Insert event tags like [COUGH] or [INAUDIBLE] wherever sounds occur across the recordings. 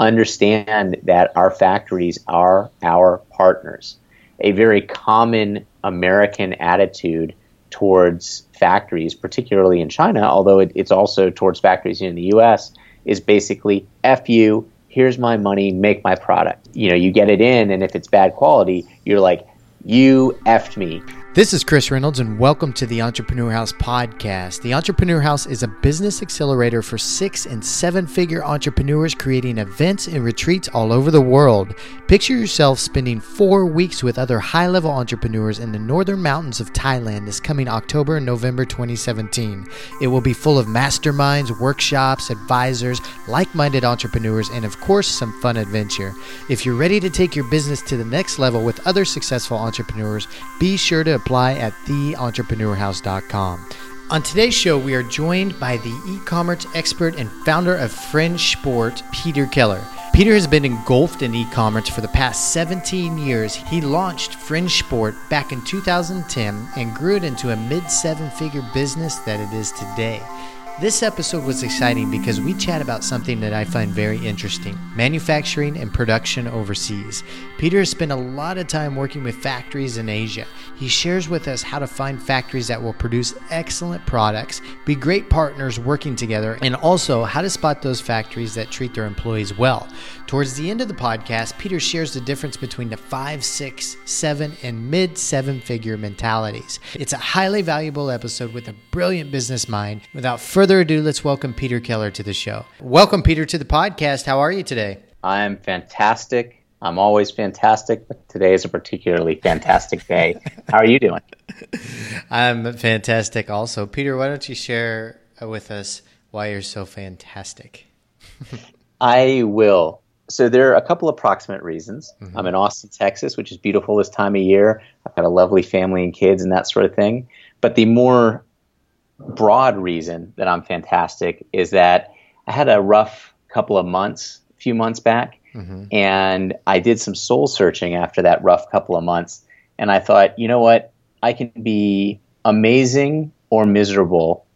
understand that our factories are our partners. A very common American attitude towards factories, particularly in China, although it, it's also towards factories in the US, is basically F you, here's my money, make my product. You know, you get it in, and if it's bad quality, you're like, you effed me. This is Chris Reynolds, and welcome to the Entrepreneur House podcast. The Entrepreneur House is a business accelerator for six and seven figure entrepreneurs creating events and retreats all over the world. Picture yourself spending four weeks with other high level entrepreneurs in the northern mountains of Thailand this coming October and November 2017. It will be full of masterminds, workshops, advisors, like minded entrepreneurs, and of course, some fun adventure. If you're ready to take your business to the next level with other successful entrepreneurs, be sure to apply at theentrepreneurhouse.com. On today's show, we are joined by the e commerce expert and founder of Fringe Sport, Peter Keller. Peter has been engulfed in e commerce for the past 17 years. He launched Fringe Sport back in 2010 and grew it into a mid seven figure business that it is today. This episode was exciting because we chat about something that I find very interesting manufacturing and production overseas. Peter has spent a lot of time working with factories in Asia. He shares with us how to find factories that will produce excellent products, be great partners working together, and also how to spot those factories that treat their employees well. Towards the end of the podcast, Peter shares the difference between the five, six, seven, and mid seven figure mentalities. It's a highly valuable episode with a brilliant business mind. Without further ado, let's welcome Peter Keller to the show. Welcome, Peter, to the podcast. How are you today? I'm fantastic. I'm always fantastic, but today is a particularly fantastic day. How are you doing? [LAUGHS] I'm fantastic also. Peter, why don't you share with us why you're so fantastic? [LAUGHS] I will. So there are a couple approximate reasons. Mm-hmm. I'm in Austin, Texas, which is beautiful this time of year. I've got a lovely family and kids and that sort of thing. But the more broad reason that I'm fantastic is that I had a rough couple of months, a few months back, Mm-hmm. And I did some soul searching after that rough couple of months. And I thought, you know what? I can be amazing or miserable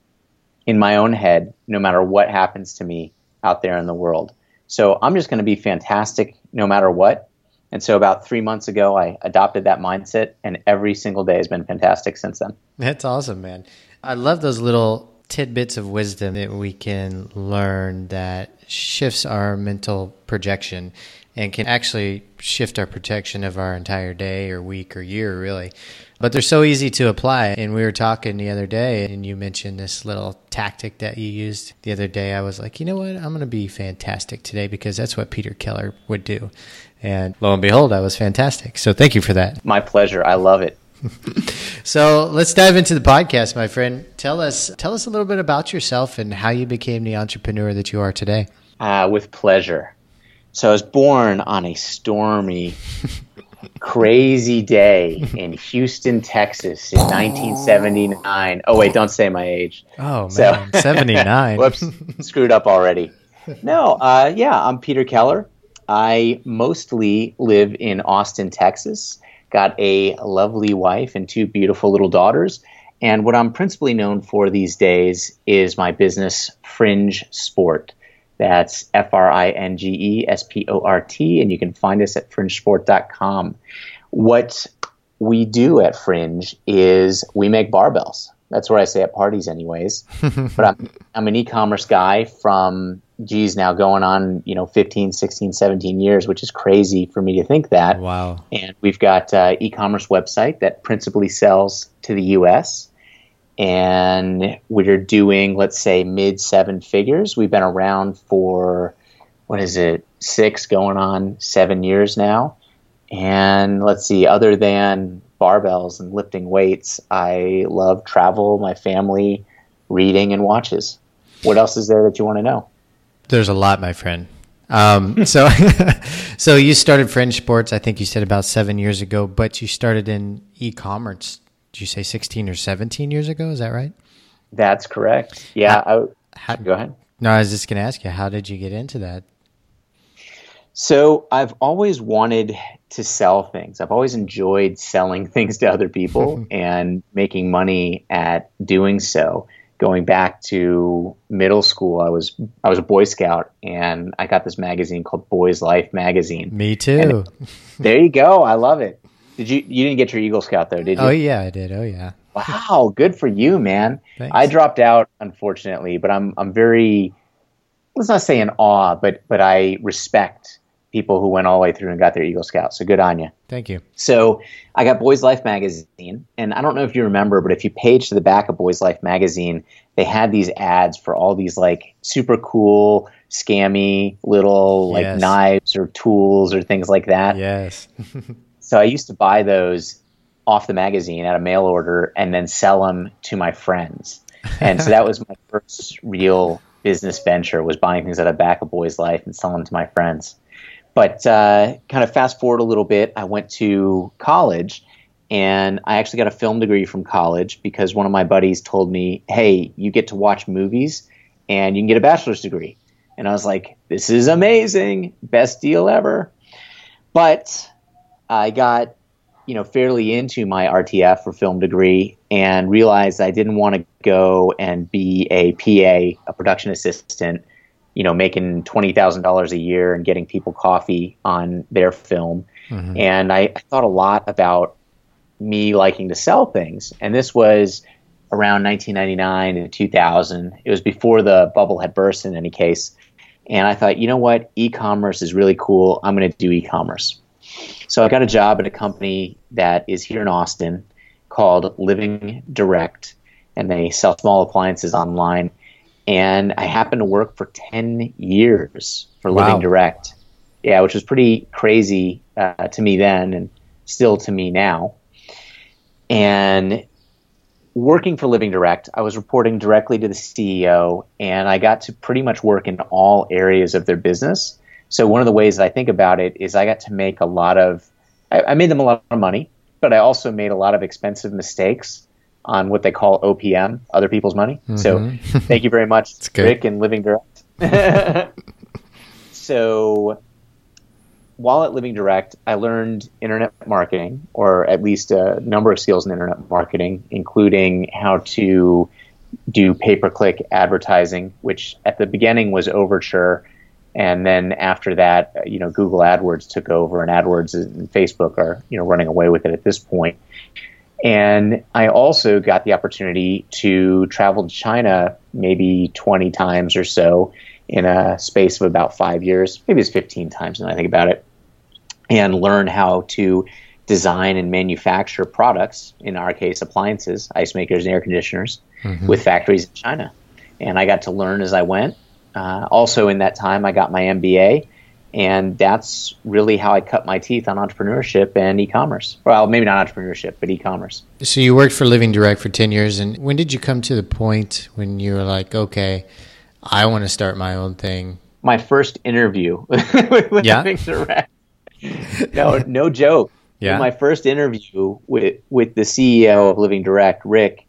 in my own head, no matter what happens to me out there in the world. So I'm just going to be fantastic no matter what. And so about three months ago, I adopted that mindset, and every single day has been fantastic since then. That's awesome, man. I love those little tidbits of wisdom that we can learn that shifts our mental projection and can actually shift our protection of our entire day or week or year, really. But they're so easy to apply. And we were talking the other day, and you mentioned this little tactic that you used the other day. I was like, you know what? I'm going to be fantastic today because that's what Peter Keller would do. And lo and behold, I was fantastic. So thank you for that. My pleasure. I love it. [LAUGHS] so let's dive into the podcast, my friend. Tell us tell us a little bit about yourself and how you became the entrepreneur that you are today. Uh, with pleasure. So I was born on a stormy, [LAUGHS] crazy day in Houston, Texas in 1979. Oh wait, don't say my age. Oh man, so, 79. [LAUGHS] whoops, screwed up already. No, uh, yeah, I'm Peter Keller. I mostly live in Austin, Texas got a lovely wife and two beautiful little daughters. And what I'm principally known for these days is my business, Fringe Sport. That's F R I N G E S P O R T, and you can find us at fringesport.com. What we do at Fringe is we make barbells. That's what I say at parties, anyways. [LAUGHS] but I'm, I'm an e commerce guy from geez, now going on, you know, 15, 16, 17 years, which is crazy for me to think that. Wow. And we've got uh, e-commerce website that principally sells to the U.S. And we're doing, let's say, mid seven figures. We've been around for, what is it, six going on seven years now. And let's see, other than barbells and lifting weights, I love travel, my family, reading, and watches. What else is there that you want to know? There's a lot, my friend. Um, [LAUGHS] so, [LAUGHS] so you started Fringe Sports. I think you said about seven years ago, but you started in e-commerce. Did you say 16 or 17 years ago? Is that right? That's correct. Yeah. How, I, how, go ahead. No, I was just going to ask you, how did you get into that? So I've always wanted to sell things. I've always enjoyed selling [LAUGHS] things to other people [LAUGHS] and making money at doing so. going back to middle school, I was I was a Boy Scout, and I got this magazine called Boys Life magazine. Me too. there you go. I love it. Did you you didn't get your Eagle Scout though, did you? Oh yeah, I did. Oh yeah. Wow, good for you, man. Thanks. I dropped out unfortunately, but I'm I'm very let's not say in awe, but but I respect people who went all the way through and got their Eagle Scout. So good on you. Thank you. So I got Boys Life magazine, and I don't know if you remember, but if you page to the back of Boys Life magazine, they had these ads for all these like super cool, scammy little like Yes. knives or tools or things like that. Yes. [LAUGHS] So I used to buy those off the magazine at a mail order and then sell them to my friends. And so that was my first real business venture was buying things at the back of Boys Life and selling them to my friends. But uh, kind of fast forward a little bit, I went to college and I actually got a film degree from college because one of my buddies told me, hey, you get to watch movies and you can get a bachelor's degree. And I was like, this is amazing. Best deal ever. But I got, you know, fairly into my RTF or film degree and realized I didn't want to go and be a PA, a production assistant, you know, making twenty thousand dollars a year and getting people coffee on their film. Mm-hmm. And I, I thought a lot about me liking to sell things. And this was around 1999 and 2000. It was before the bubble had burst in any case. And I thought, you know what? E commerce is really cool. I'm going to do e commerce. So I got a job at a company that is here in Austin called Living Direct, and they sell small appliances online. And I happened to work for 10 years for Wow. Living Direct. Yeah, which was pretty crazy uh, to me then and still to me now. And working for Living Direct, I was reporting directly to the CEO, and I got to pretty much work in all areas of their business. So one of the ways that I think about it is I got to make a lot of, I, I made them a lot of money, but I also made a lot of expensive mistakes on what they call OPM, other people's money. So mm-hmm. [LAUGHS] thank you very much. Rick and Living Direct. [LAUGHS] so while at Living Direct, I learned internet marketing, or at least a number of skills in internet marketing, including how to do pay per click advertising, which at the beginning was Overture. And then after that, you know, Google AdWords took over, and AdWords and Facebook are, you know, running away with it at this point. And I also got the opportunity to travel to China maybe 20 times or so in a space of about five years. Maybe it's 15 times now I think about it. And learn how to design and manufacture products, in our case, appliances, ice makers, and air conditioners, with factories in China. And I got to learn as I went. Uh, also, in that time, I got my MBA. And that's really how I cut my teeth on entrepreneurship and e commerce. Well, maybe not entrepreneurship, but e commerce. So you worked for Living Direct for 10 years. And when did you come to the point when you were like, okay, I want to start my own thing? my first interview [LAUGHS] with Yeah? Living Direct. No, no joke. Yeah. My first interview with with the CEO of Living Direct, Rick,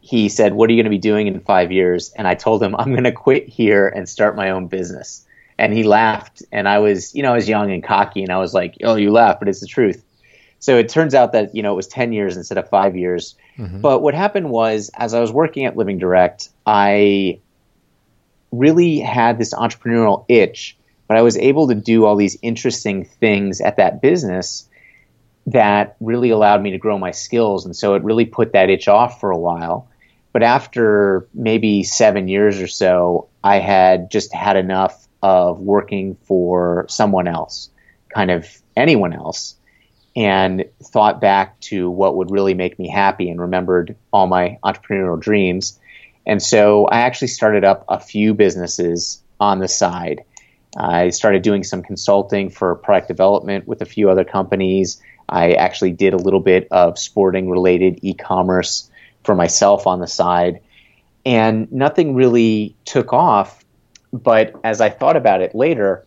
he said, "What are you going to be doing in five years?" And I told him, "I'm going to quit here and start my own business." And he laughed, and I was, you know, I was young and cocky, and I was like, "Oh, you laugh, but it's the truth." So it turns out that you know it was ten years instead of five years. Mm-hmm. But what happened was, as I was working at Living Direct, I really had this entrepreneurial itch, but I was able to do all these interesting things at that business that really allowed me to grow my skills. And so it really put that itch off for a while. But after maybe seven years or so, I had just had enough of working for someone else, kind of anyone else, and thought back to what would really make me happy and remembered all my entrepreneurial dreams. And so I actually started up a few businesses on the side. I started doing some consulting for product development with a few other companies. I actually did a little bit of sporting related e commerce for myself on the side. And nothing really took off. But as I thought about it later,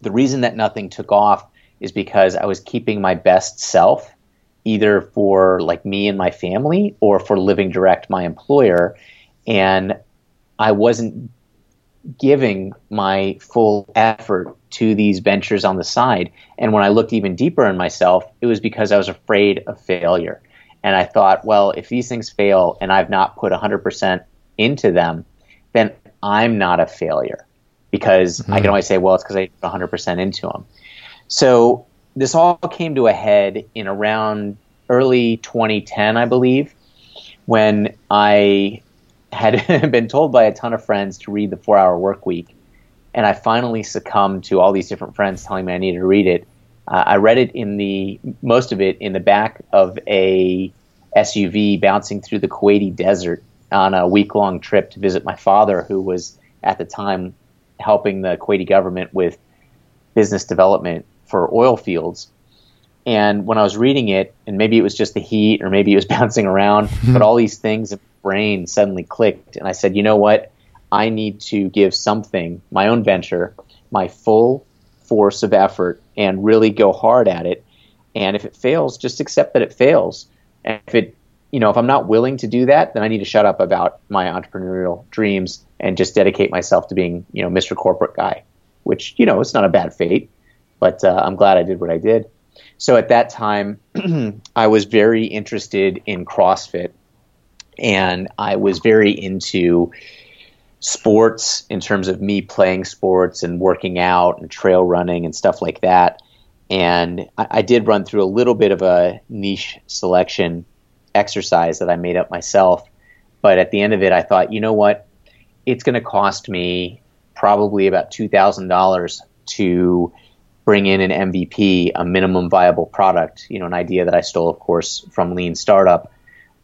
the reason that nothing took off is because I was keeping my best self, either for like me and my family or for Living Direct, my employer. And I wasn't giving my full effort to these ventures on the side. And when I looked even deeper in myself, it was because I was afraid of failure. And I thought, well, if these things fail and I've not put 100% into them, then I'm not a failure because mm-hmm. I can mm-hmm. always say, well, it's because I 100% into them. So this all came to a head in around early 2010, I believe, when I had [LAUGHS] been told by a ton of friends to read the Four Hour Work Week, and I finally succumbed to all these different friends telling me I needed to read it. Uh, I read it in the most of it in the back of a SUV bouncing through the Kuwaiti desert on a week long trip to visit my father, who was at the time helping the Kuwaiti government with business development for oil fields. And when I was reading it, and maybe it was just the heat, or maybe it was [LAUGHS] bouncing around, [LAUGHS] but all these things in my brain suddenly clicked, and I said, you know what? I need to give something, my own venture, my full force of effort, and really go hard at it. And if it fails, just accept that it fails. And if it, you know, if I'm not willing to do that, then I need to shut up about my entrepreneurial dreams and just dedicate myself to being, you know, Mr. Corporate guy. Which, you know, it's not a bad fate, but uh, I'm glad I did what I did. So at that time, [CLEARS THROAT] I was very interested in CrossFit, and I was very into sports in terms of me playing sports and working out and trail running and stuff like that. And I, I did run through a little bit of a niche selection exercise that I made up myself. But at the end of it, I thought, you know what? It's going to cost me probably about $2,000 to bring in an MVP, a minimum viable product, you know, an idea that I stole, of course, from Lean Startup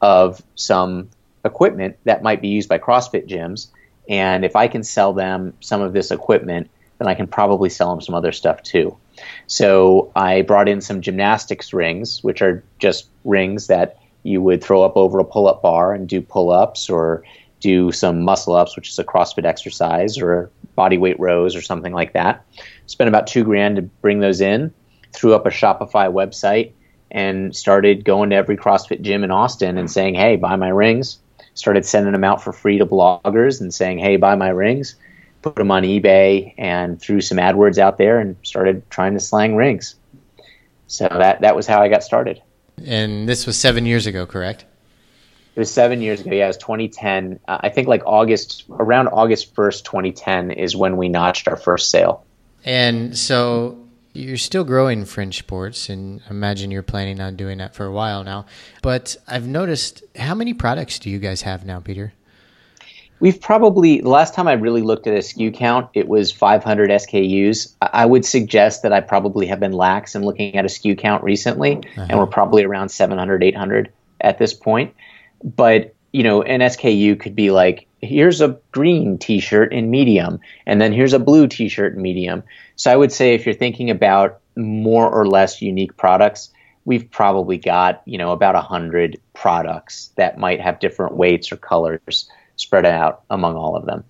of some equipment that might be used by CrossFit gyms. And if I can sell them some of this equipment, then I can probably sell them some other stuff too. So I brought in some gymnastics rings, which are just rings that you would throw up over a pull up bar and do pull ups or do some muscle ups, which is a CrossFit exercise, or body weight rows or something like that. Spent about two grand to bring those in, threw up a Shopify website, and started going to every CrossFit gym in Austin and saying, hey, buy my rings. Started sending them out for free to bloggers and saying, hey, buy my rings. Put them on eBay and threw some AdWords out there and started trying to slang rings. So that, that was how I got started. And this was seven years ago, correct? It was seven years ago. Yeah, it was 2010. Uh, I think like August, around August 1st, 2010 is when we notched our first sale. And so you're still growing fringe sports, and I imagine you're planning on doing that for a while now. But I've noticed how many products do you guys have now, Peter? We've probably, the last time I really looked at a SKU count, it was 500 SKUs. I would suggest that I probably have been lax in looking at a SKU count recently, uh-huh. and we're probably around 700, 800 at this point but you know, an SKU could be like, here's a green T-shirt in medium, and then here's a blue T-shirt in medium. So I would say if you're thinking about more or less unique products, we've probably got you know about a hundred products that might have different weights or colors spread out among all of them.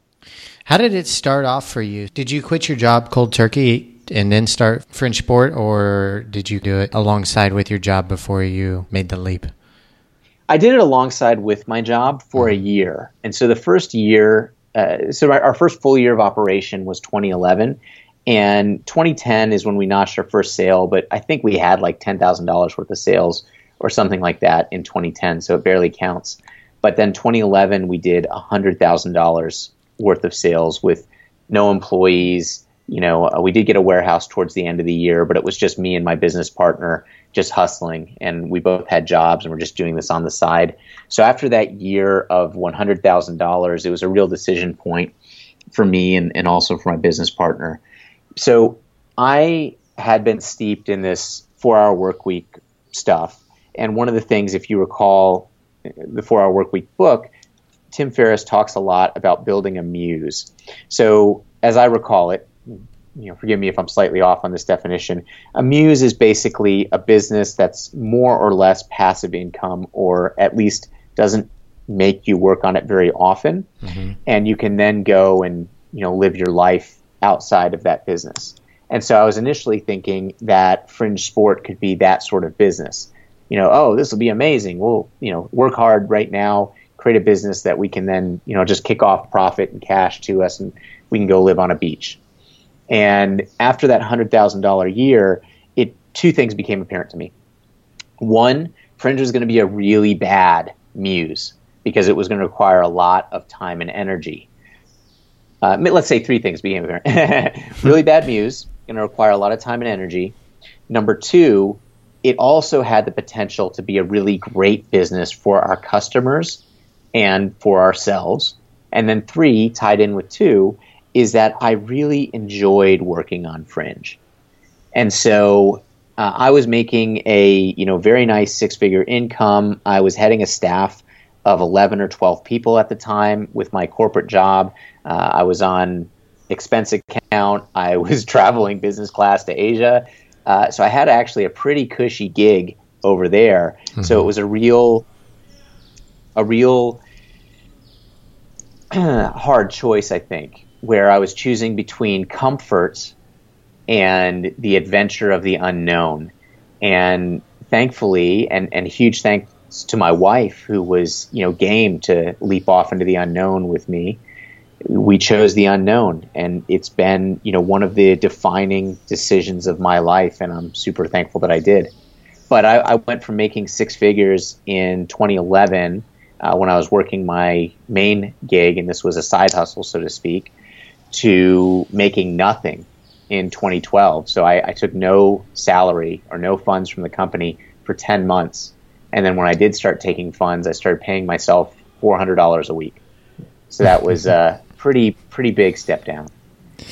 How did it start off for you? Did you quit your job cold turkey and then start Fringe Sport, or did you do it alongside with your job before you made the leap? I did it alongside with my job for a mm-hmm. year. And so the first year, uh, so our, our, first full year of operation was 2011. And 2010 is when we notched our first sale, but I think we had like $10,000 worth of sales or something like that in 2010, so it barely counts. But then 2011, we did $100,000 worth of sales with no employees. You know, uh, we did get a warehouse towards the end of the year, but it was just me and my business partner just hustling and we both had jobs and we're just doing this on the side. So after that year of $100,000, it was a real decision point for me and, and also for my business partner. So I had been steeped in this four hour work week stuff. And one of the things, if you recall the four hour work week book, Tim Ferriss talks a lot about building a muse. So as I recall it, you know, forgive me if I'm slightly off on this definition. A muse is basically a business that's more or less passive income, or at least doesn't make you work on it very often, mm-hmm. and you can then go and you know live your life outside of that business. And so I was initially thinking that fringe sport could be that sort of business. You know, oh, this will be amazing. We'll you know work hard right now, create a business that we can then you know just kick off profit and cash to us, and we can go live on a beach and after that $100,000 year, it two things became apparent to me. One, Fringe was going to be a really bad muse. because it was going to require a lot of time and energy. Uh, let's say three things beginning [LAUGHS] with really bad muse, going to require a lot of time and energy. Number two, it also had the potential to be a really great business for our customers and for ourselves. And then three, tied in with two, is that I really enjoyed working on Fringe. And so uh, I was making a you know very nice six figure income. I was heading a staff of 11 or 12 people at the time with my corporate job. Uh, I was on expense account. I was [LAUGHS] traveling business class to Asia. Uh, so I had actually a pretty cushy gig over there. Mm-hmm. So it was a real, a real [CLEARS THROAT] hard choice, I think, where I was choosing between comfort and the adventure of the unknown. And thankfully, and, and huge thanks to my wife, who was, you know, game to leap off into the unknown with me. We chose the unknown, and it's been, you know, one of the defining decisions of my life, and I'm super thankful that I did. But I, I went from making six figures in 2011 uh, when I was working my main gig, and this was a side hustle, so to speak, to making nothing in 2012. So I, I, took no salary or no funds from the company for 10 months. And then when I did start taking funds, I started paying myself $400 a week. So that was a [LAUGHS] pretty, pretty big step down.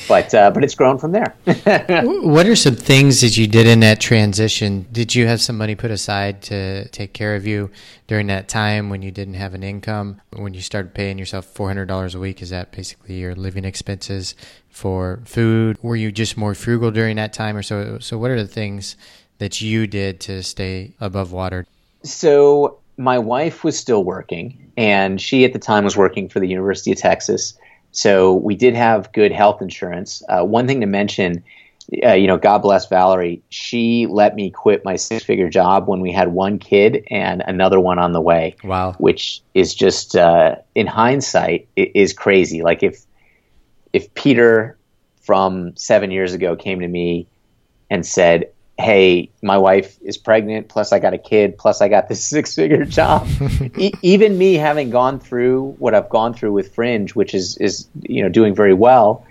But, uh, but it's grown from there. [LAUGHS] what are some things that you did in that transition? Did you have some money put aside to take care of you during that time when you didn't have an income? When you started paying yourself $400 a week, is that basically your living expenses? for food? Were you just more frugal during that time, or so? So, what are the things that you did to stay above water? So, my wife was still working, and she at the time was working for the University of Texas. So, we did have good health insurance. Uh, one thing to mention. Uh, you know, God bless Valerie. She let me quit my six figure job when we had one kid and another one on the way. Wow. Which is just, uh, in hindsight, is crazy. Like, if if Peter from seven years ago came to me and said, Hey, my wife is pregnant, plus I got a kid, plus I got this [LAUGHS] six figure job. e- [LAUGHS] even me having gone through what I've gone through with Fringe, which is, is, you know, doing very well,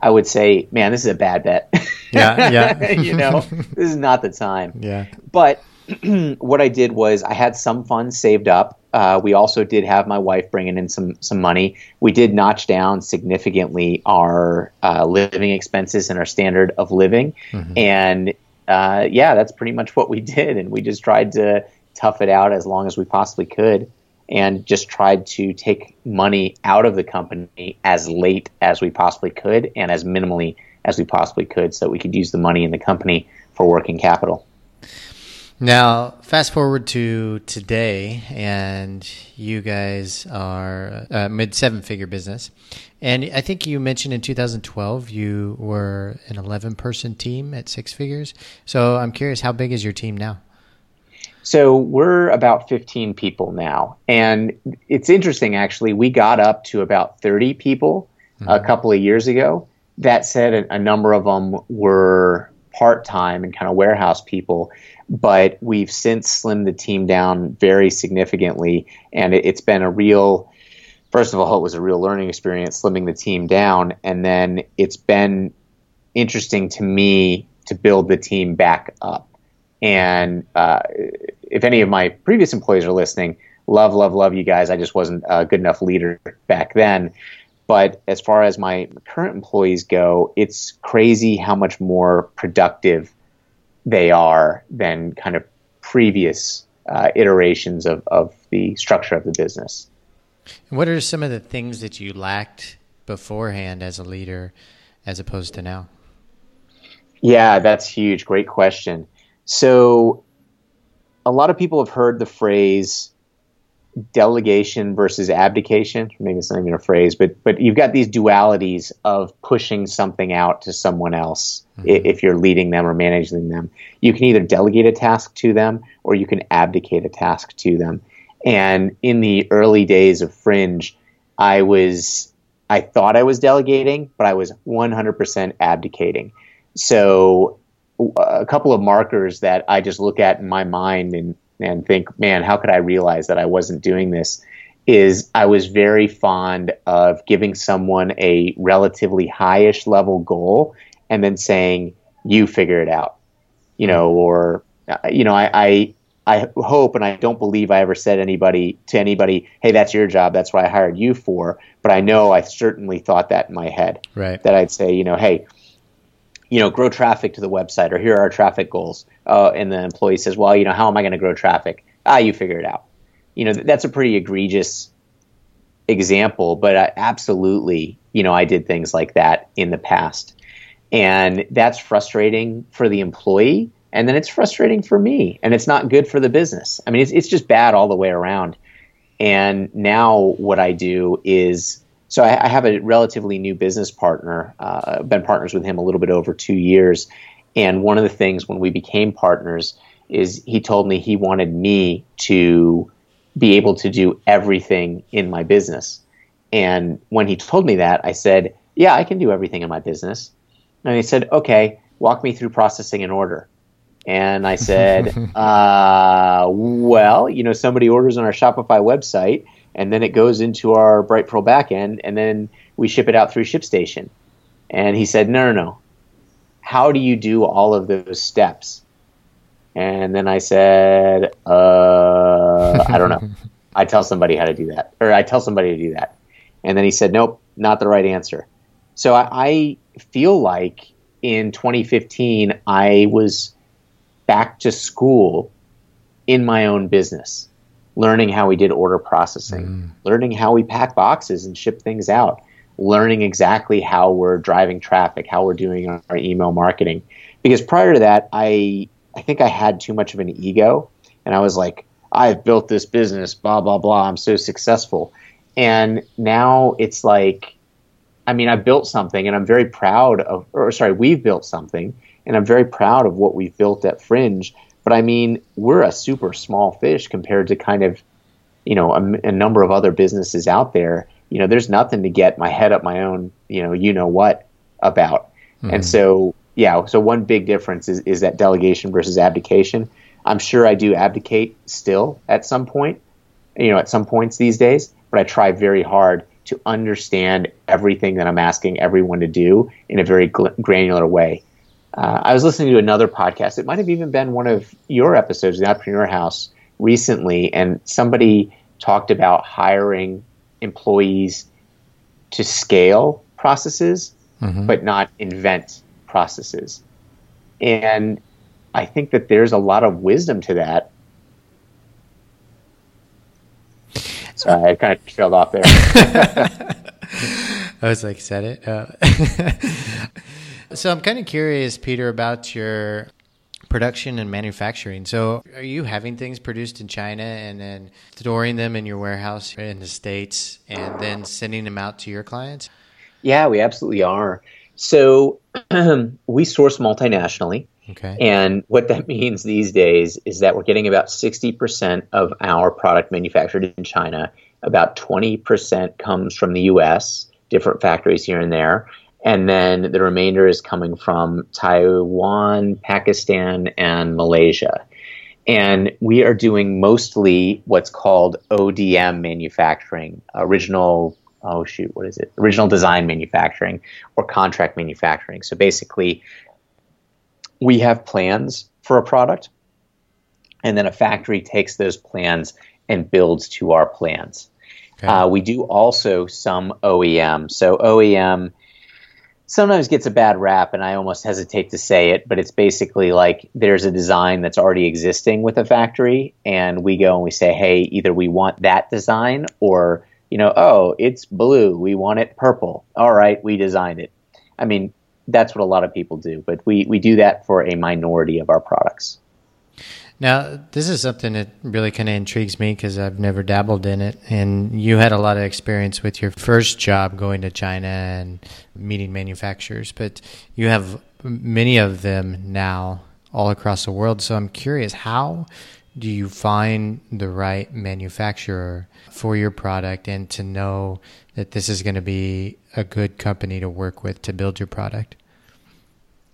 I would say, man, this is a bad bet. Yeah, yeah. [LAUGHS] you know, this is not the time. Yeah. But [CLEARS THROAT] what I did was I had some funds saved up uh, we also did have my wife bringing in some some money. We did notch down significantly our uh, living expenses and our standard of living, mm-hmm. and uh, yeah, that's pretty much what we [LAUGHS] did. And we just tried to tough it out as long as we possibly could, and just tried to take money out of the company as late as we possibly could and as minimally as we possibly could, so we could use the money in the company for working capital. Now, fast forward to today, and you guys are a mid seven figure business. And I think you mentioned in 2012 you were an 11 person team at six figures. So I'm curious, how big is your team now? So we're about 15 people now. And it's interesting, actually. We got up to about 30 people mm-hmm. a couple of years ago. That said, a, a number of them were part time and kind of warehouse people but we've since slimmed the team down very significantly, and it, has been a real. First of all, it was a real learning experience slimming the team down, and then it's been interesting to me to build the team back up. And uh, if any of my previous employees are listening, love, love, love you guys. I just wasn't a good enough leader back then. But as far as my current employees go, it's crazy how much more productive they are than kind of previous uh, iterations of, of the structure of the business. what are some of the things that you lacked beforehand as a leader as opposed to now? Yeah, that's huge. Great question. So, a lot of people have heard the phrase delegation versus abdication. Maybe it's not even a phrase, but but you've got these dualities of pushing something out to someone else mm-hmm. if you're leading them or managing them. You can either delegate a task to them or you can abdicate a task to them. And in the early days of Fringe, I was I thought I was delegating, but I was 100% abdicating. So a couple of markers that I just look at in my mind and and think, man, how could I realize that I wasn't doing this? is I was very fond of giving someone a relatively highish level goal and then saying, you figure it out, you know, or, uh, you know, I, I, I hope and I don't believe I ever said anybody to anybody, hey, that's your job. That's what I hired you for. But I know I certainly thought that in my head. Right. That I'd say, you know, hey, you know, grow traffic to the website, or here are our traffic goals. Uh, and the employee says, well, you know, how am I going to grow traffic? Ah, you figure it out. You know, that's a pretty egregious example, but I, absolutely, you know, I did things like that in the past. And that's frustrating for the employee. And then it's frustrating for me. And it's not good for the business. I mean, it's, it's just bad all the way around. And now what I do is so I, I have a relatively new business partner. Uh, I've been partners with him a little bit over two years. And one of the things when we became partners is he told me he wanted me to be able to do everything in my business. And when he told me that, I said, Yeah, I can do everything in my business. And he said, Okay, walk me through processing an order. And I said, [LAUGHS] uh, Well, you know, somebody orders on our Shopify website and then it goes into our Brightpearl backend, and then we ship it out through ShipStation. And he said, no, no, no. How do you do all of those steps? And then I said, uh, I don't know. [LAUGHS] I tell somebody how to do that, or I tell somebody to do that. And then he said, nope, not the right answer. So I, I feel like in 2015, I was back to school in my own business learning how we did order processing, mm. learning how we pack boxes and ship things out, learning exactly how we're driving traffic, how we're doing our email marketing. Because prior to that, I I think I had too much of an ego and I was like, I've built this business, blah blah blah, I'm so successful. And now it's like I mean, I've built something and I'm very proud of or sorry, we've built something and I'm very proud of what we've built at Fringe but I mean, we're a super small fish compared to kind of, you know, a, a number of other businesses out there. You know, there's nothing to get my head up my own, you know, you know what about. Mm-hmm. And so, yeah, so one big difference is, is that delegation versus abdication. I'm sure I do abdicate still at some point, you know, at some points these days, but I try very hard to understand everything that I'm asking everyone to do in a very gl- granular way. Uh, I was listening to another podcast. It might have even been one of your episodes, the Entrepreneur House, recently, and somebody talked about hiring employees to scale processes, mm-hmm. but not invent processes. And I think that there's a lot of wisdom to that. Sorry, I kind of trailed off there. [LAUGHS] I was like, said it. Uh, [LAUGHS] so I'm kind of curious, Peter, about your production and manufacturing. So, are you having things produced in China and then storing them in your warehouse in the States and then sending them out to your clients? Yeah, we absolutely are. So, [CLEARS THROAT] we source multinationally. Okay. And what that [LAUGHS] means these days is that we're getting about 60% of our product manufactured in China. About 20% comes from the US, different factories here and there and then the remainder is coming from Taiwan, Pakistan, and Malaysia. And we are doing mostly what's called ODM manufacturing, original, oh shoot, what is it? Original design manufacturing or contract manufacturing. So basically, we have plans for a product, and then a factory takes those plans and builds to our plans. Okay. Uh, we do also some OEM. So OEM sometimes gets a bad rap, and I almost hesitate to say it, but it's basically like there's a design that's already existing with a factory, and we go and we say, hey, either we want that design or, you know, oh, it's blue, we want it purple. All right, we designed it. I mean, that's what a lot of people do, but we, we do that for a minority of our products. Now, this is something that really kind of intrigues me because I've never dabbled in it. And you had a lot of experience with your first job going to China and meeting manufacturers, but you have many of them now all across the world. So I'm curious, how do you find the right manufacturer for your product and to know that this is going to be a good company to work with to build your product?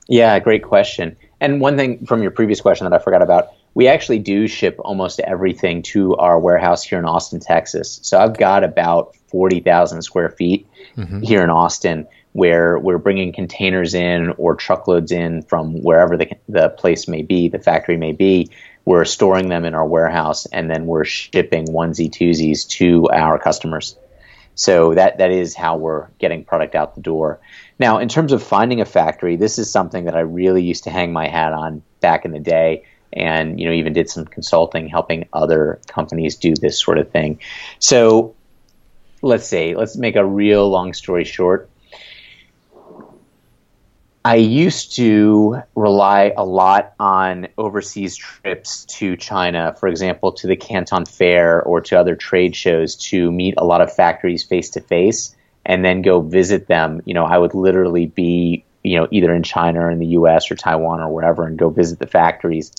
Yeah, great question. And one thing from your previous question that I forgot about we actually do ship almost everything to our warehouse here in Austin, Texas. So I've got about 40,000 square feet mm-hmm. here in Austin where we're bringing containers in or truckloads in from wherever the, the place may be, the factory may be. We're storing them in our warehouse and then we're shipping onesie twosies to our customers. So that that is how we're getting product out the door. Now, in terms of finding a factory, this is something that I really used to hang my hat on back in the day and you know even did some consulting helping other companies do this sort of thing. So let's say let's make a real long story short. I used to rely a lot on overseas trips to China, for example, to the Canton Fair or to other trade shows to meet a lot of factories face to face and then go visit them. You know, I would literally be, you know, either in China or in the US or Taiwan or wherever and go visit the factories,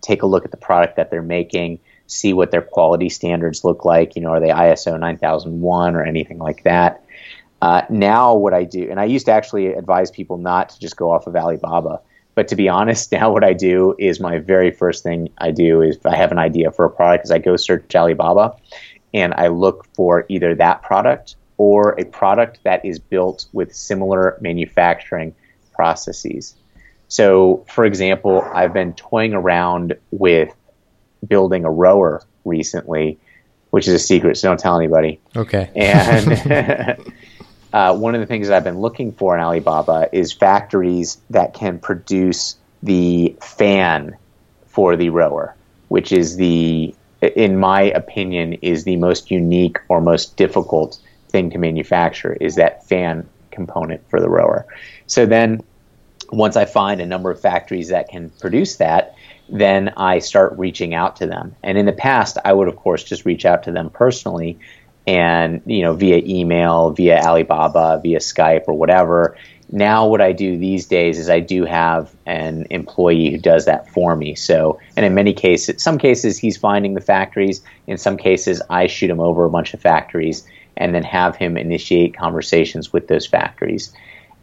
take a look at the product that they're making, see what their quality standards look like. You know, are they ISO 9001 or anything like that? Uh, now, what I do, and I used to actually advise people not to just go off of Alibaba, but to be honest, [LAUGHS] now what I do is my very first thing I do is if I have an idea for a product, is I go search Alibaba, and I look for either that product or a product that is built with similar manufacturing processes. So, for example, I've been toying around with building a rower recently, which is a secret, so don't tell anybody. Okay. And [LAUGHS] [LAUGHS] uh, one of the things that I've been looking for in Alibaba is factories that can produce the fan for the rower, which is the, in my opinion, is the most unique or most difficult thing to manufacture is that fan component for the rower. So then, once I find a number of factories that can produce that, then I start reaching out to them. And in the past, I would of course just reach out to them personally and you know via email, via Alibaba, via Skype or whatever. Now what I do these days is I do have an employee who does that for me. So, and in many cases, some cases he's finding the factories. In some cases, I shoot him over a bunch of factories and then have him initiate conversations with those factories.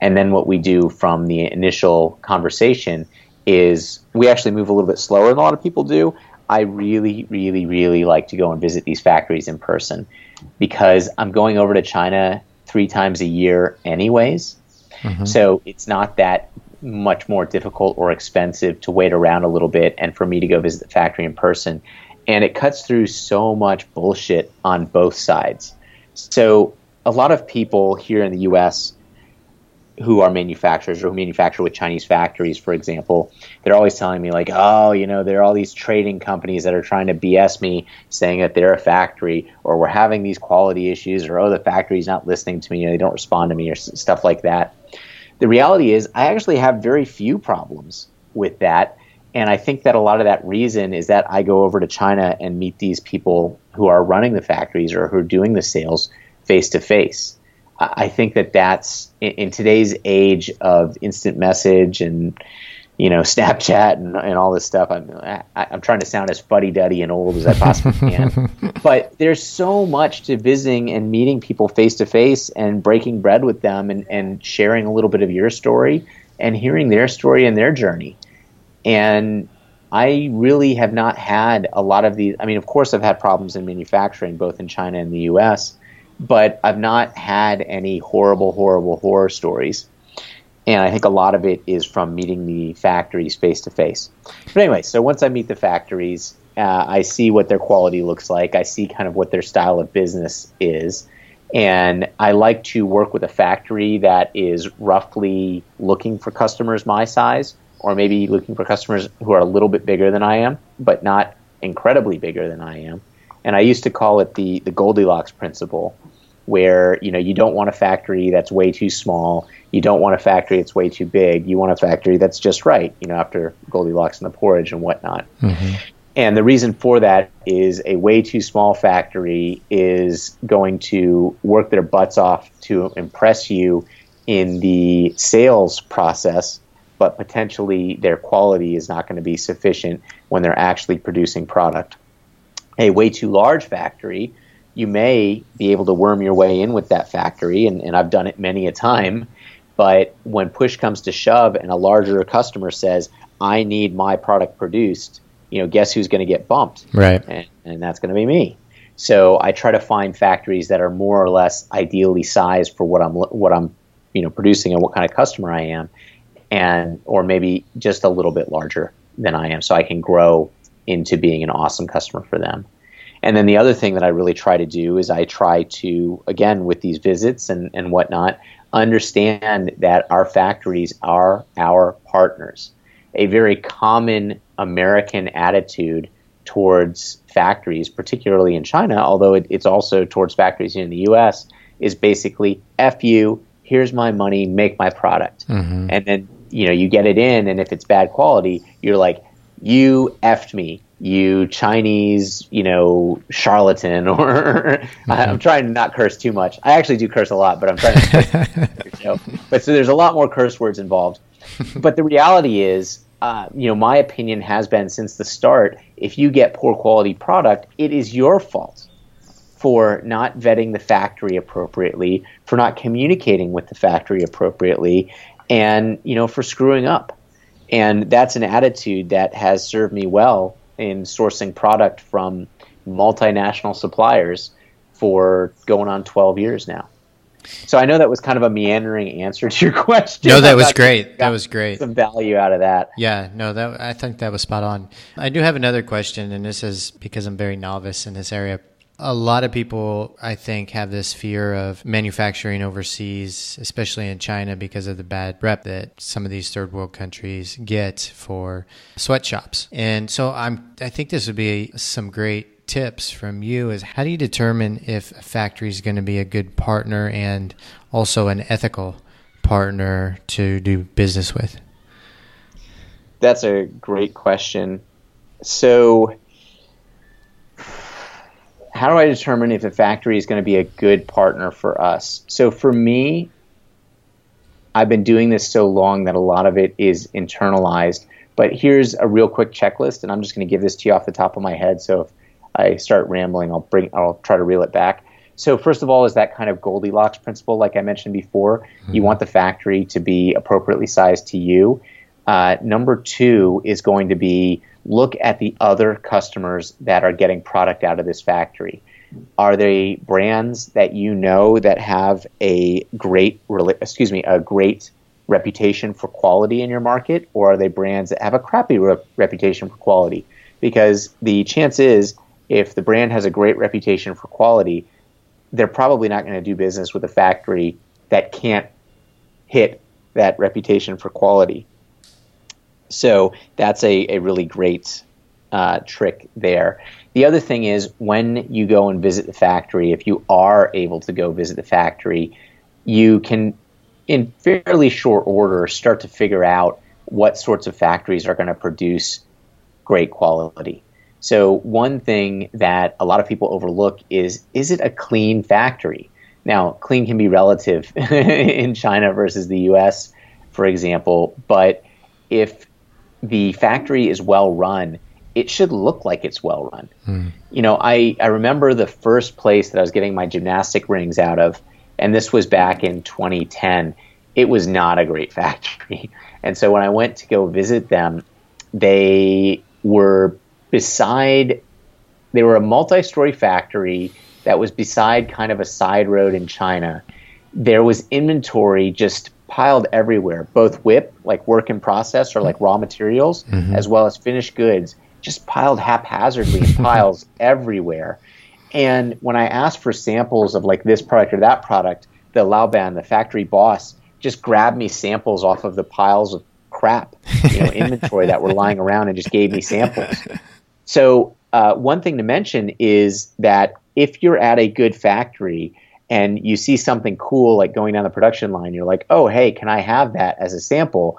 And then what we do from the initial conversation is we actually move a little bit slower than a lot of people do. I really, really, really like to go and visit these factories in person because I'm going over to China three times a year, anyways. Mm-hmm. So it's not that much more difficult or expensive to wait around a little bit and for me to go visit the factory in person. And it cuts through so much bullshit on both sides. So a lot of people here in the US who are manufacturers or who manufacture with Chinese factories, for example, they're always telling me like, oh, you know, there are all these trading companies that are trying to BS me, saying that they're a factory, or we're having these quality issues, or oh, the factory's not listening to me, know, they don't respond to me, or stuff like that. The reality is, I actually have very few problems with that, and I think that a lot of that reason is that I go over to China and meet these people who are running the factories or who are doing the sales face to face I think that that's in, in, today's age of instant message and you know [LAUGHS] Snapchat and, and all this stuff. I'm I, am i am trying to sound as fuddy duddy and old as I possibly [LAUGHS] can, but there's so much to visiting and meeting people face to face and breaking bread with them and, and sharing a little bit of your story and hearing their story and their journey. And I really have not had a lot of these. I mean, of course, I've had problems in manufacturing, both in China and the U.S but I've not had any horrible, horrible horror stories. And I think a lot of it is from meeting the factories face to face. But anyway, so once I meet the factories, uh, I see what their quality looks like. I see kind of what their style of business is. And I like to work with a factory that is roughly looking for customers my size, or maybe looking for customers who are a little bit bigger than I am, but not incredibly bigger than I am and I used to call it the the Goldilocks principle, where you know you don't want a factory that's way too small, you don't want a factory that's way too big, you want a factory that's just right, you know, after Goldilocks and the porridge and whatnot. Mm-hmm. And the reason for that is a way too small factory is going to work their butts off to impress you in the sales process, but potentially their quality is not going to be sufficient when they're actually producing product a way too large factory, you may be able to worm your way in with that factory, and, and I've done it many a time. But when push comes to shove and a larger customer says, I need my product produced, you know, guess who's going to get bumped? Right. And, and that's going to be me. So I try to find factories that are more or less ideally sized for what I'm what I'm you know producing and what kind of customer I am, and or maybe just a little bit larger than I am, so I can grow into being an awesome customer for them. And then the other thing that I really try to do is I try to again with these visits and and whatnot understand that our factories are our partners. A very common American attitude towards factories, particularly in China, although it, it's also towards factories in the U.S., is basically "f you." Here's my money. Make my product, mm-hmm. and then you know you get it in, and if it's bad quality, you're like, "You effed me." You Chinese, you know, charlatan, [LAUGHS] or mm-hmm. I'm trying to not curse too much. I actually do curse a lot, but I'm trying to. [LAUGHS] Curse, but so there's a lot more curse words involved. [LAUGHS] But the reality is, uh, you know, my opinion has been since the start if you get poor quality product, it is your fault for not vetting the factory appropriately, for not communicating with the factory appropriately, and, you know, for screwing up. And that's an attitude that has served me well in sourcing product from multinational suppliers for going on 12 years now. So I know that was kind of a meandering answer to your [LAUGHS] question. No, that was great. That was great. Some value out of that. Yeah, no, that I think that was spot on. I do have another question, and this is because I'm very novice in this area. A lot of people, I think, have this fear of manufacturing overseas, especially in China, because of the bad rep that some of these third world countries get for sweatshops. And so I'm, I think this would be some great tips from you is how do you determine if a factory is going to be a good partner and also an ethical partner to do business with? That's a great question. So, how do I determine if a factory is going to be a good partner for us? So, for me, I've been doing this so long that a lot of it is internalized. But here's a real quick checklist, and I'm just going to give this to you off the top of my head. So, if I start rambling, I'll bring I'll try to reel it back. So first of all is that kind of Goldilocks principle, like I mentioned before. Mm-hmm. You want the factory to be appropriately sized to you. Uh, number two is going to be look at the other customers that are getting product out of this factory. Are they brands that you know that have a great, excuse me, a great reputation for quality in your market, or are they brands that have a crappy re- reputation for quality? Because the chance is if the brand has a great reputation for quality, they're probably not going to do business with a factory that can't hit that reputation for quality. So that's a, a really great uh, trick there. The other thing is when you go and visit the factory, if you are able to go visit the factory, you can, in fairly short order, start to figure out what sorts of factories are going to produce great quality. So one thing that a lot of people overlook is is it a clean factory? Now, clean can be relative [LAUGHS] in China versus the US, for example, but if the factory is well run, it should look like it's well run. Mm. You know, I, I remember the first place that I was getting my gymnastic rings out of, and this was back in 2010. It was not a great [LAUGHS] factory. And so when I went to go visit them, they were beside they were a multi-story factory that was beside kind of a side road in China. There was inventory just piled everywhere, both WIP, like work in process or like raw materials, mm-hmm. as well as finished goods, just piled haphazardly in [LAUGHS] piles everywhere. And when I asked for samples of like this product or that product, the Laoban, the factory boss, just grabbed me samples off of the piles of crap, you know, inventory that were [LAUGHS] lying around and just gave me samples. So, uh, one thing to mention is that if you're at a good factory and you see something cool like going down the production line, you're like, oh, hey, can I have that as a sample?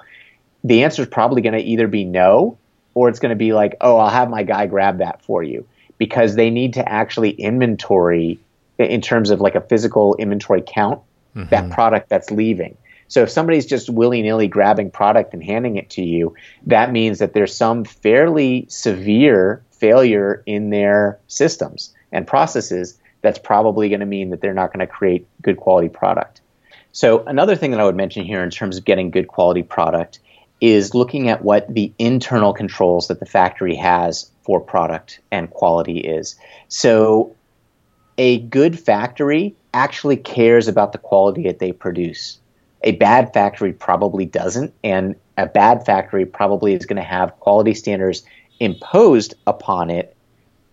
The answer is probably going to either be no, or it's going to be like, oh, I'll have my guy grab that for you because they need to actually inventory in terms of like a physical inventory count mm-hmm. that product that's leaving. So if somebody's just willy nilly grabbing product and handing it to you, that means that there's some fairly severe failure in their systems and processes that's probably going to mean that they're not going to create good quality product. So another thing that I would mention here in terms of getting good quality product is looking at what the internal controls that the factory has for product and quality is. So, a good factory actually cares about the quality that they produce. A bad factory probably doesn't, and a bad factory probably is going to have quality standards imposed upon it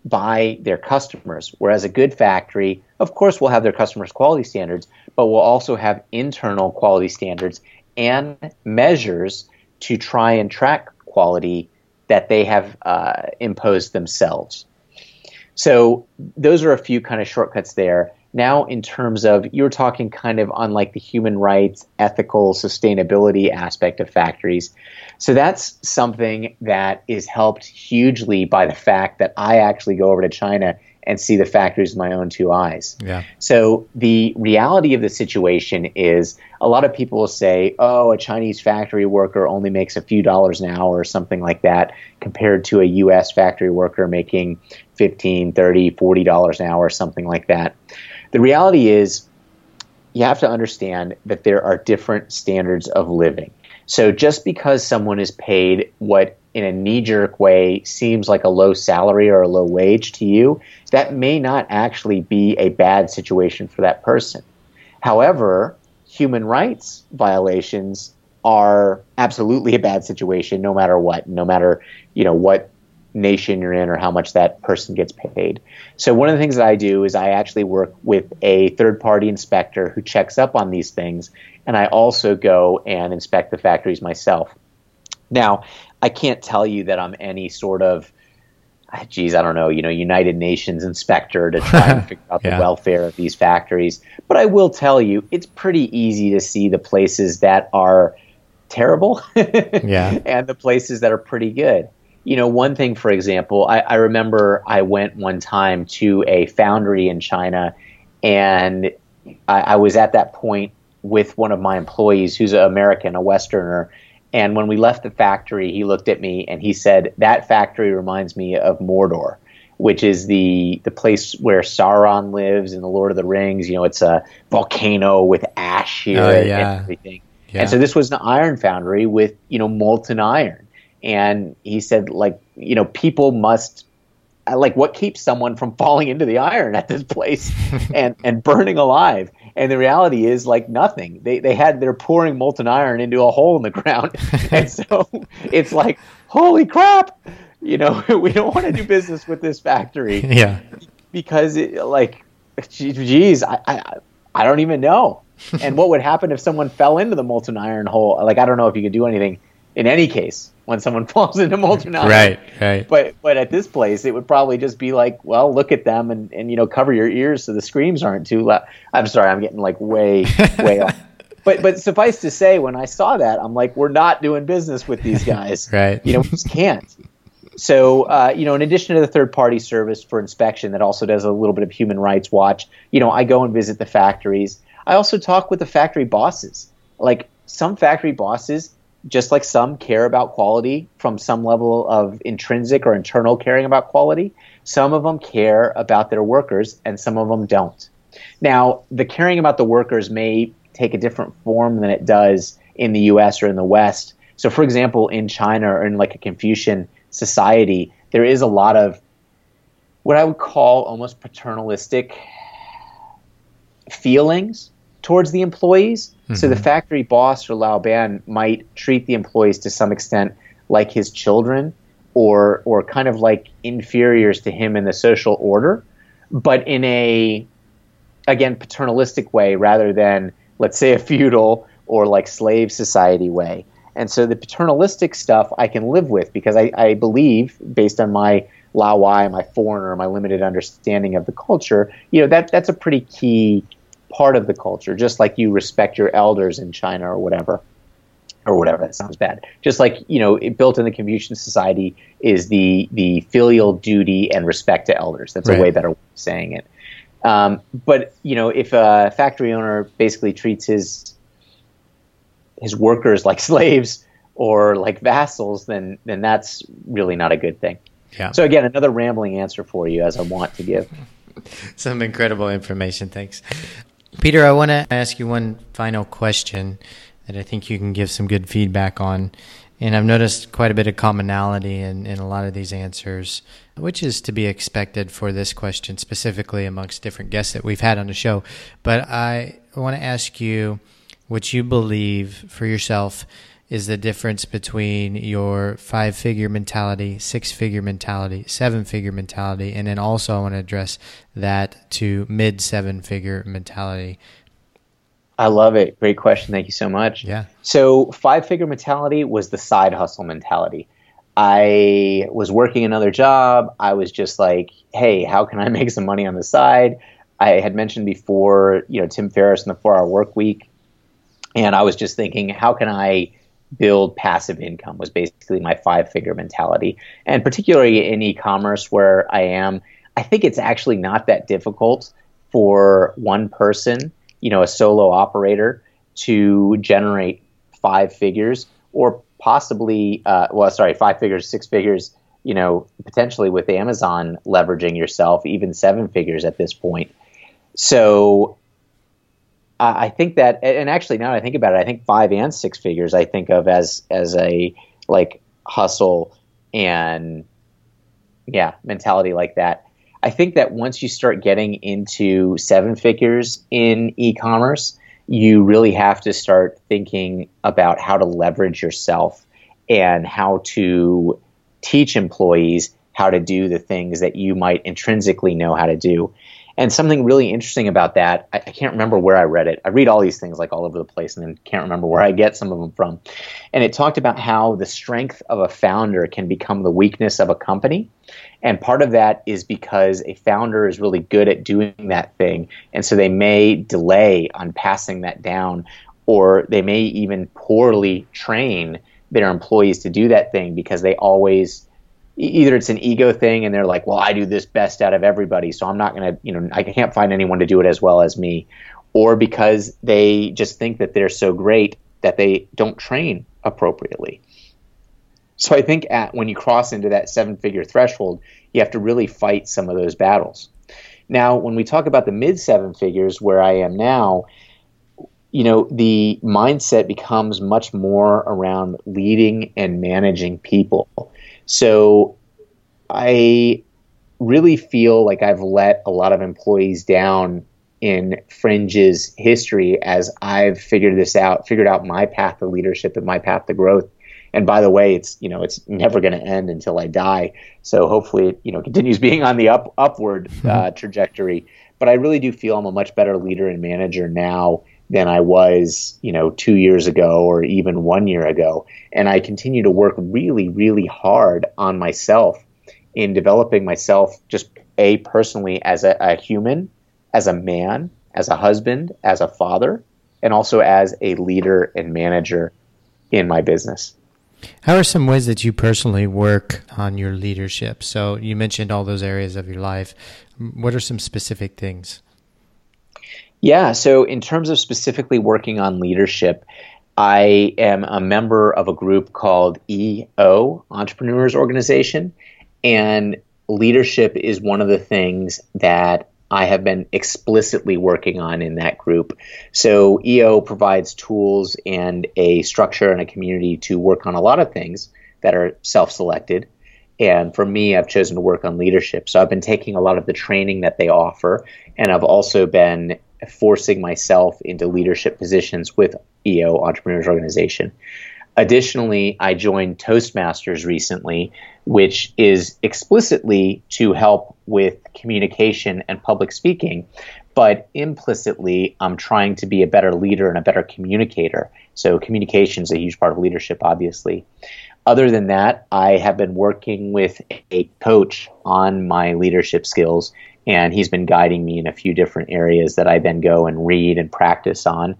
by their customers. Whereas a good factory, of course, will have their customers' quality standards, but will also have internal quality standards and measures to try and track quality that they have uh, imposed themselves. So those are a few kind of shortcuts there. Now, in terms of you're talking kind of on like the human rights, ethical, sustainability aspect of factories. So that's something that is helped hugely by the fact that I actually go over to China and see the factories with my own two eyes. Yeah. So the reality of the situation is a lot of people will say, oh, a Chinese factory worker only makes a few dollars an hour or something like that compared to a US factory worker making 15, 30, 40 dollars an hour or something like that. The reality is you have to understand that there are different standards of living. So just because someone is paid what in a knee jerk way seems like a low salary or a low wage to you, that may not actually be a bad situation for that person. However, human rights violations are absolutely a bad situation no matter what, no matter, you know, what nation you're in or how much that person gets paid. So one of the things that I do is I actually work with a third party inspector who checks up on these things and I also go and inspect the factories myself. Now, I can't tell you that I'm any sort of ah, geez, I don't know, you know, United Nations inspector to try and [LAUGHS] figure out yeah. the welfare of these factories. But I will tell you, it's pretty easy to see the places that are terrible yeah. [LAUGHS] and the places that are pretty good. You know, one thing, for example, I, I remember I went one time to a foundry in China and I, I was at that point with one of my employees who's an American, a Westerner. And when we left the factory, he looked at me and he said, That factory reminds me of Mordor, which is the, the place where Sauron lives in The Lord of the Rings. You know, it's a volcano with ash here oh, yeah. and everything. Yeah. And so this was an iron foundry with, you know, molten iron. And he said, like, you know, people must uh, like what keeps someone from [LAUGHS] falling into the iron at this place [LAUGHS] and and burning alive and the reality is like nothing. They they had they're pouring molten iron into a hole in the ground, [LAUGHS] and so it's like holy crap, you know we don't want to do business with this factory. Yeah, because it, like, geez, I, I I don't even know. and what would happen if someone fell into the molten iron hole? Like I don't know if you could do anything in any case when someone [LAUGHS] falls into molten iron. Right, right. But but at this place, it would probably just be like, well, look at them and, and you know cover your ears so the screams aren't too loud. I'm sorry, I'm getting like way way off. [LAUGHS] But but suffice to say, when I saw that, I'm like, we're not doing business with these guys. [LAUGHS] right. You know, we just can't. So, uh, you know, in addition to the third party service for inspection that also does a little bit of human rights watch, you know, I go and visit the factories. I also talk with the factory bosses. Like some factory bosses just like some care about quality from some level of intrinsic or internal caring about quality, some of them care about their workers and some of them don't. Now, the caring about the workers may take a different form than it does in the US or in the West. So, for example, in China or in like a Confucian society, there is a lot of what I would call almost paternalistic feelings towards the employees. Mm-hmm. So the mm-hmm. factory boss or Lao Ban might treat the employees to some extent like his children or or kind of like inferiors to him in the social order, but in a again paternalistic way rather than let's say a feudal or like slave society way. And so the paternalistic stuff I can live with because I, I believe, based on my Lao Wai, my foreigner, my limited understanding of the culture, you know, that that's a pretty key part of the culture, just like you respect your elders in China or whatever. Or whatever that sounds bad. Just like you know, built in the Confucian society is the the filial duty and respect to elders. That's right. a way better way of saying it. Um, but you know, if a factory owner basically treats his his workers like [LAUGHS] slaves or like vassals, then then that's really not a good thing. Yeah. So again, another rambling answer for you, as I want to give. [LAUGHS] Some incredible information. Thanks. Peter, I want to ask you one final question that I think you can give some good feedback on. And I've noticed quite a bit of commonality in, in a lot of these answers, which is to be expected for this question specifically amongst different guests that we've had on the show. But I want to ask you what you believe for yourself is the difference between your five figure mentality, six figure mentality, seven figure mentality, and then also I want to address that to mid seven figure mentality. I love it. Great question. Thank you so much. Yeah. So, five figure mentality was the side hustle mentality. I was working another job. I was just like, hey, how can I [LAUGHS] make some money on the side? I had mentioned before, you know, Tim Ferriss and the four hour work week. And I was just thinking, how can I build passive income was basically my five figure mentality. And particularly in e commerce, where I am, I think it's actually not that difficult for one person you know a solo operator to generate five figures or possibly uh, well sorry five figures six figures you know potentially with amazon leveraging yourself even seven figures at this point so uh, i think that and actually now that i think about it i think five and six figures i think of as as a like hustle and yeah mentality like that I think that once you start getting into seven figures in e commerce, you really have to start thinking about how to leverage yourself and how to teach employees how to do the things that you might intrinsically know how to do. And something really interesting about that, I, I, can't remember where I read it. I read all these things like all over the place and then can't remember where I get some of them from. And it talked about how the strength of a founder can become the weakness of a company. And part of that is because a founder is really good at doing that thing. And so they may delay on passing that down, or they may even poorly train their employees to do that thing because they always either it's an ego thing and they're like, well, I do this best out of everybody, so I'm not going to, you know, I can't find anyone to do it as well as me, or because they just think that they're so great that they don't train appropriately. So I think at, when you cross into that seven figure threshold, you have to really fight some of those battles. Now, when we talk about the mid seven figures where I am now, you know, the mindset becomes much more around leading and managing people. So I really feel like I've let a lot of employees down in Fringe's history as I've figured this out, figured out my path to leadership and my path to growth. And by the way, it's you know it's never going to end until I die. So hopefully it you know continues [LAUGHS] being on the up upward mm-hmm. uh, trajectory. But I really do feel I'm a much better leader and manager now than I was, you know, two years ago or even one year ago. And I continue to work really, really hard on myself in developing myself just a personally as a, a human, as a man, as a husband, as a father, and also as a leader and manager in my business. How are some ways that you personally work on your leadership? So you mentioned all those areas of your life. What are some specific things? Yeah. So, in terms of specifically working on leadership, I am a member of a group called EO, Entrepreneurs Organization. And leadership is one of the things that I have been explicitly working on in that group. So, EO provides tools and a structure and a community to work on a lot of things that are self selected. And for me, I've chosen to work on leadership. So, I've been taking a lot of the training that they offer, and I've also been forcing myself into leadership positions with EO Entrepreneurs Organization. Additionally, I joined Toastmasters recently, which is explicitly to help with communication and public speaking, but implicitly, I'm trying to be a better leader and a better communicator. So, communication is a huge part of leadership, obviously. Other than that, I have been working with a coach on my leadership skills and he's been guiding me in a few different areas that I then go and read and practice on.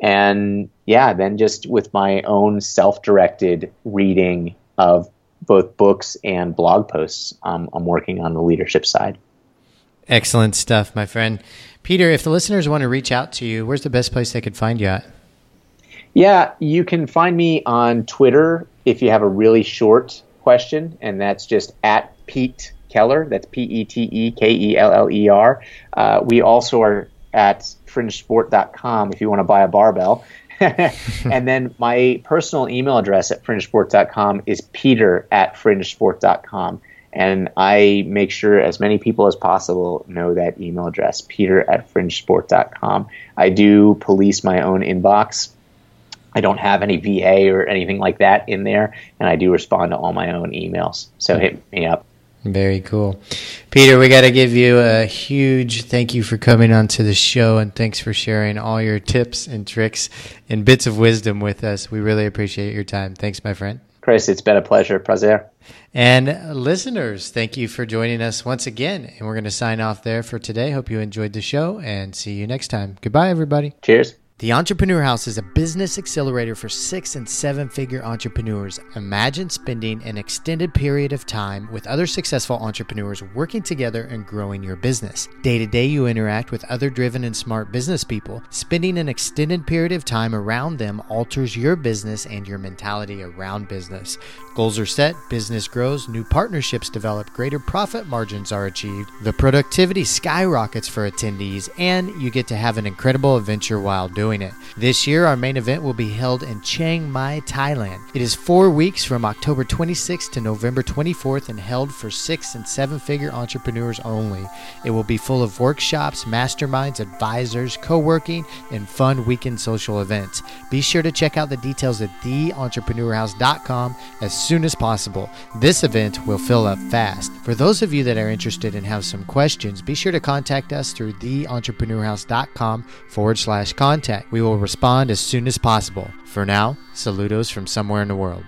And yeah, then just with my own self directed reading of both books and blog posts, um, I'm working on the leadership side. Excellent stuff, my friend. Peter, if the listeners want to reach out to you, where's the best place they could find you at? Yeah, you can find me on Twitter if you have a really short question, and that's just at Pete Keller. That's P E T E K E L L E R. Uh, we also are at fringesport.com if you want to buy a barbell. [LAUGHS] and then my personal email address at fringesport.com is peter at fringesport.com. And I make sure as many people as possible know that email address, peter at fringesport.com. I do police my own inbox. I don't have any VA or anything like that in there, and I do respond to all my own emails. So hit me up. Very cool. Peter, we got to give you a huge thank you for coming onto the show and thanks for sharing all your tips and tricks and bits of wisdom with us. We really appreciate your time. Thanks, my friend. Chris, it's been a pleasure. Prazer. And listeners, thank you for joining us once again. And we're going to sign off there for today. Hope you enjoyed the show and see you next time. Goodbye, everybody. Cheers. The Entrepreneur House is a business accelerator for six and seven figure entrepreneurs. Imagine spending an extended period of time with other successful entrepreneurs working together and growing your business. Day to day, you interact with other driven and smart business people. Spending an extended period of time around them alters your business and your mentality around business. Goals are set, business grows, new partnerships develop, greater profit margins are achieved, the productivity skyrockets for attendees, and you get to have an incredible adventure while doing it. This year, our main event will be held in Chiang Mai, Thailand. It is four weeks from October 26th to November 24th and held for six and seven figure entrepreneurs only. It will be full of workshops, masterminds, advisors, co working, and fun weekend social events. Be sure to check out the details at theentrepreneurhouse.com as soon as possible. This event will fill up fast. For those of you that are interested and have some questions, be sure to contact us through theentrepreneurhouse.com forward slash contact. We will respond as soon as possible. For now, saludos from somewhere in the world.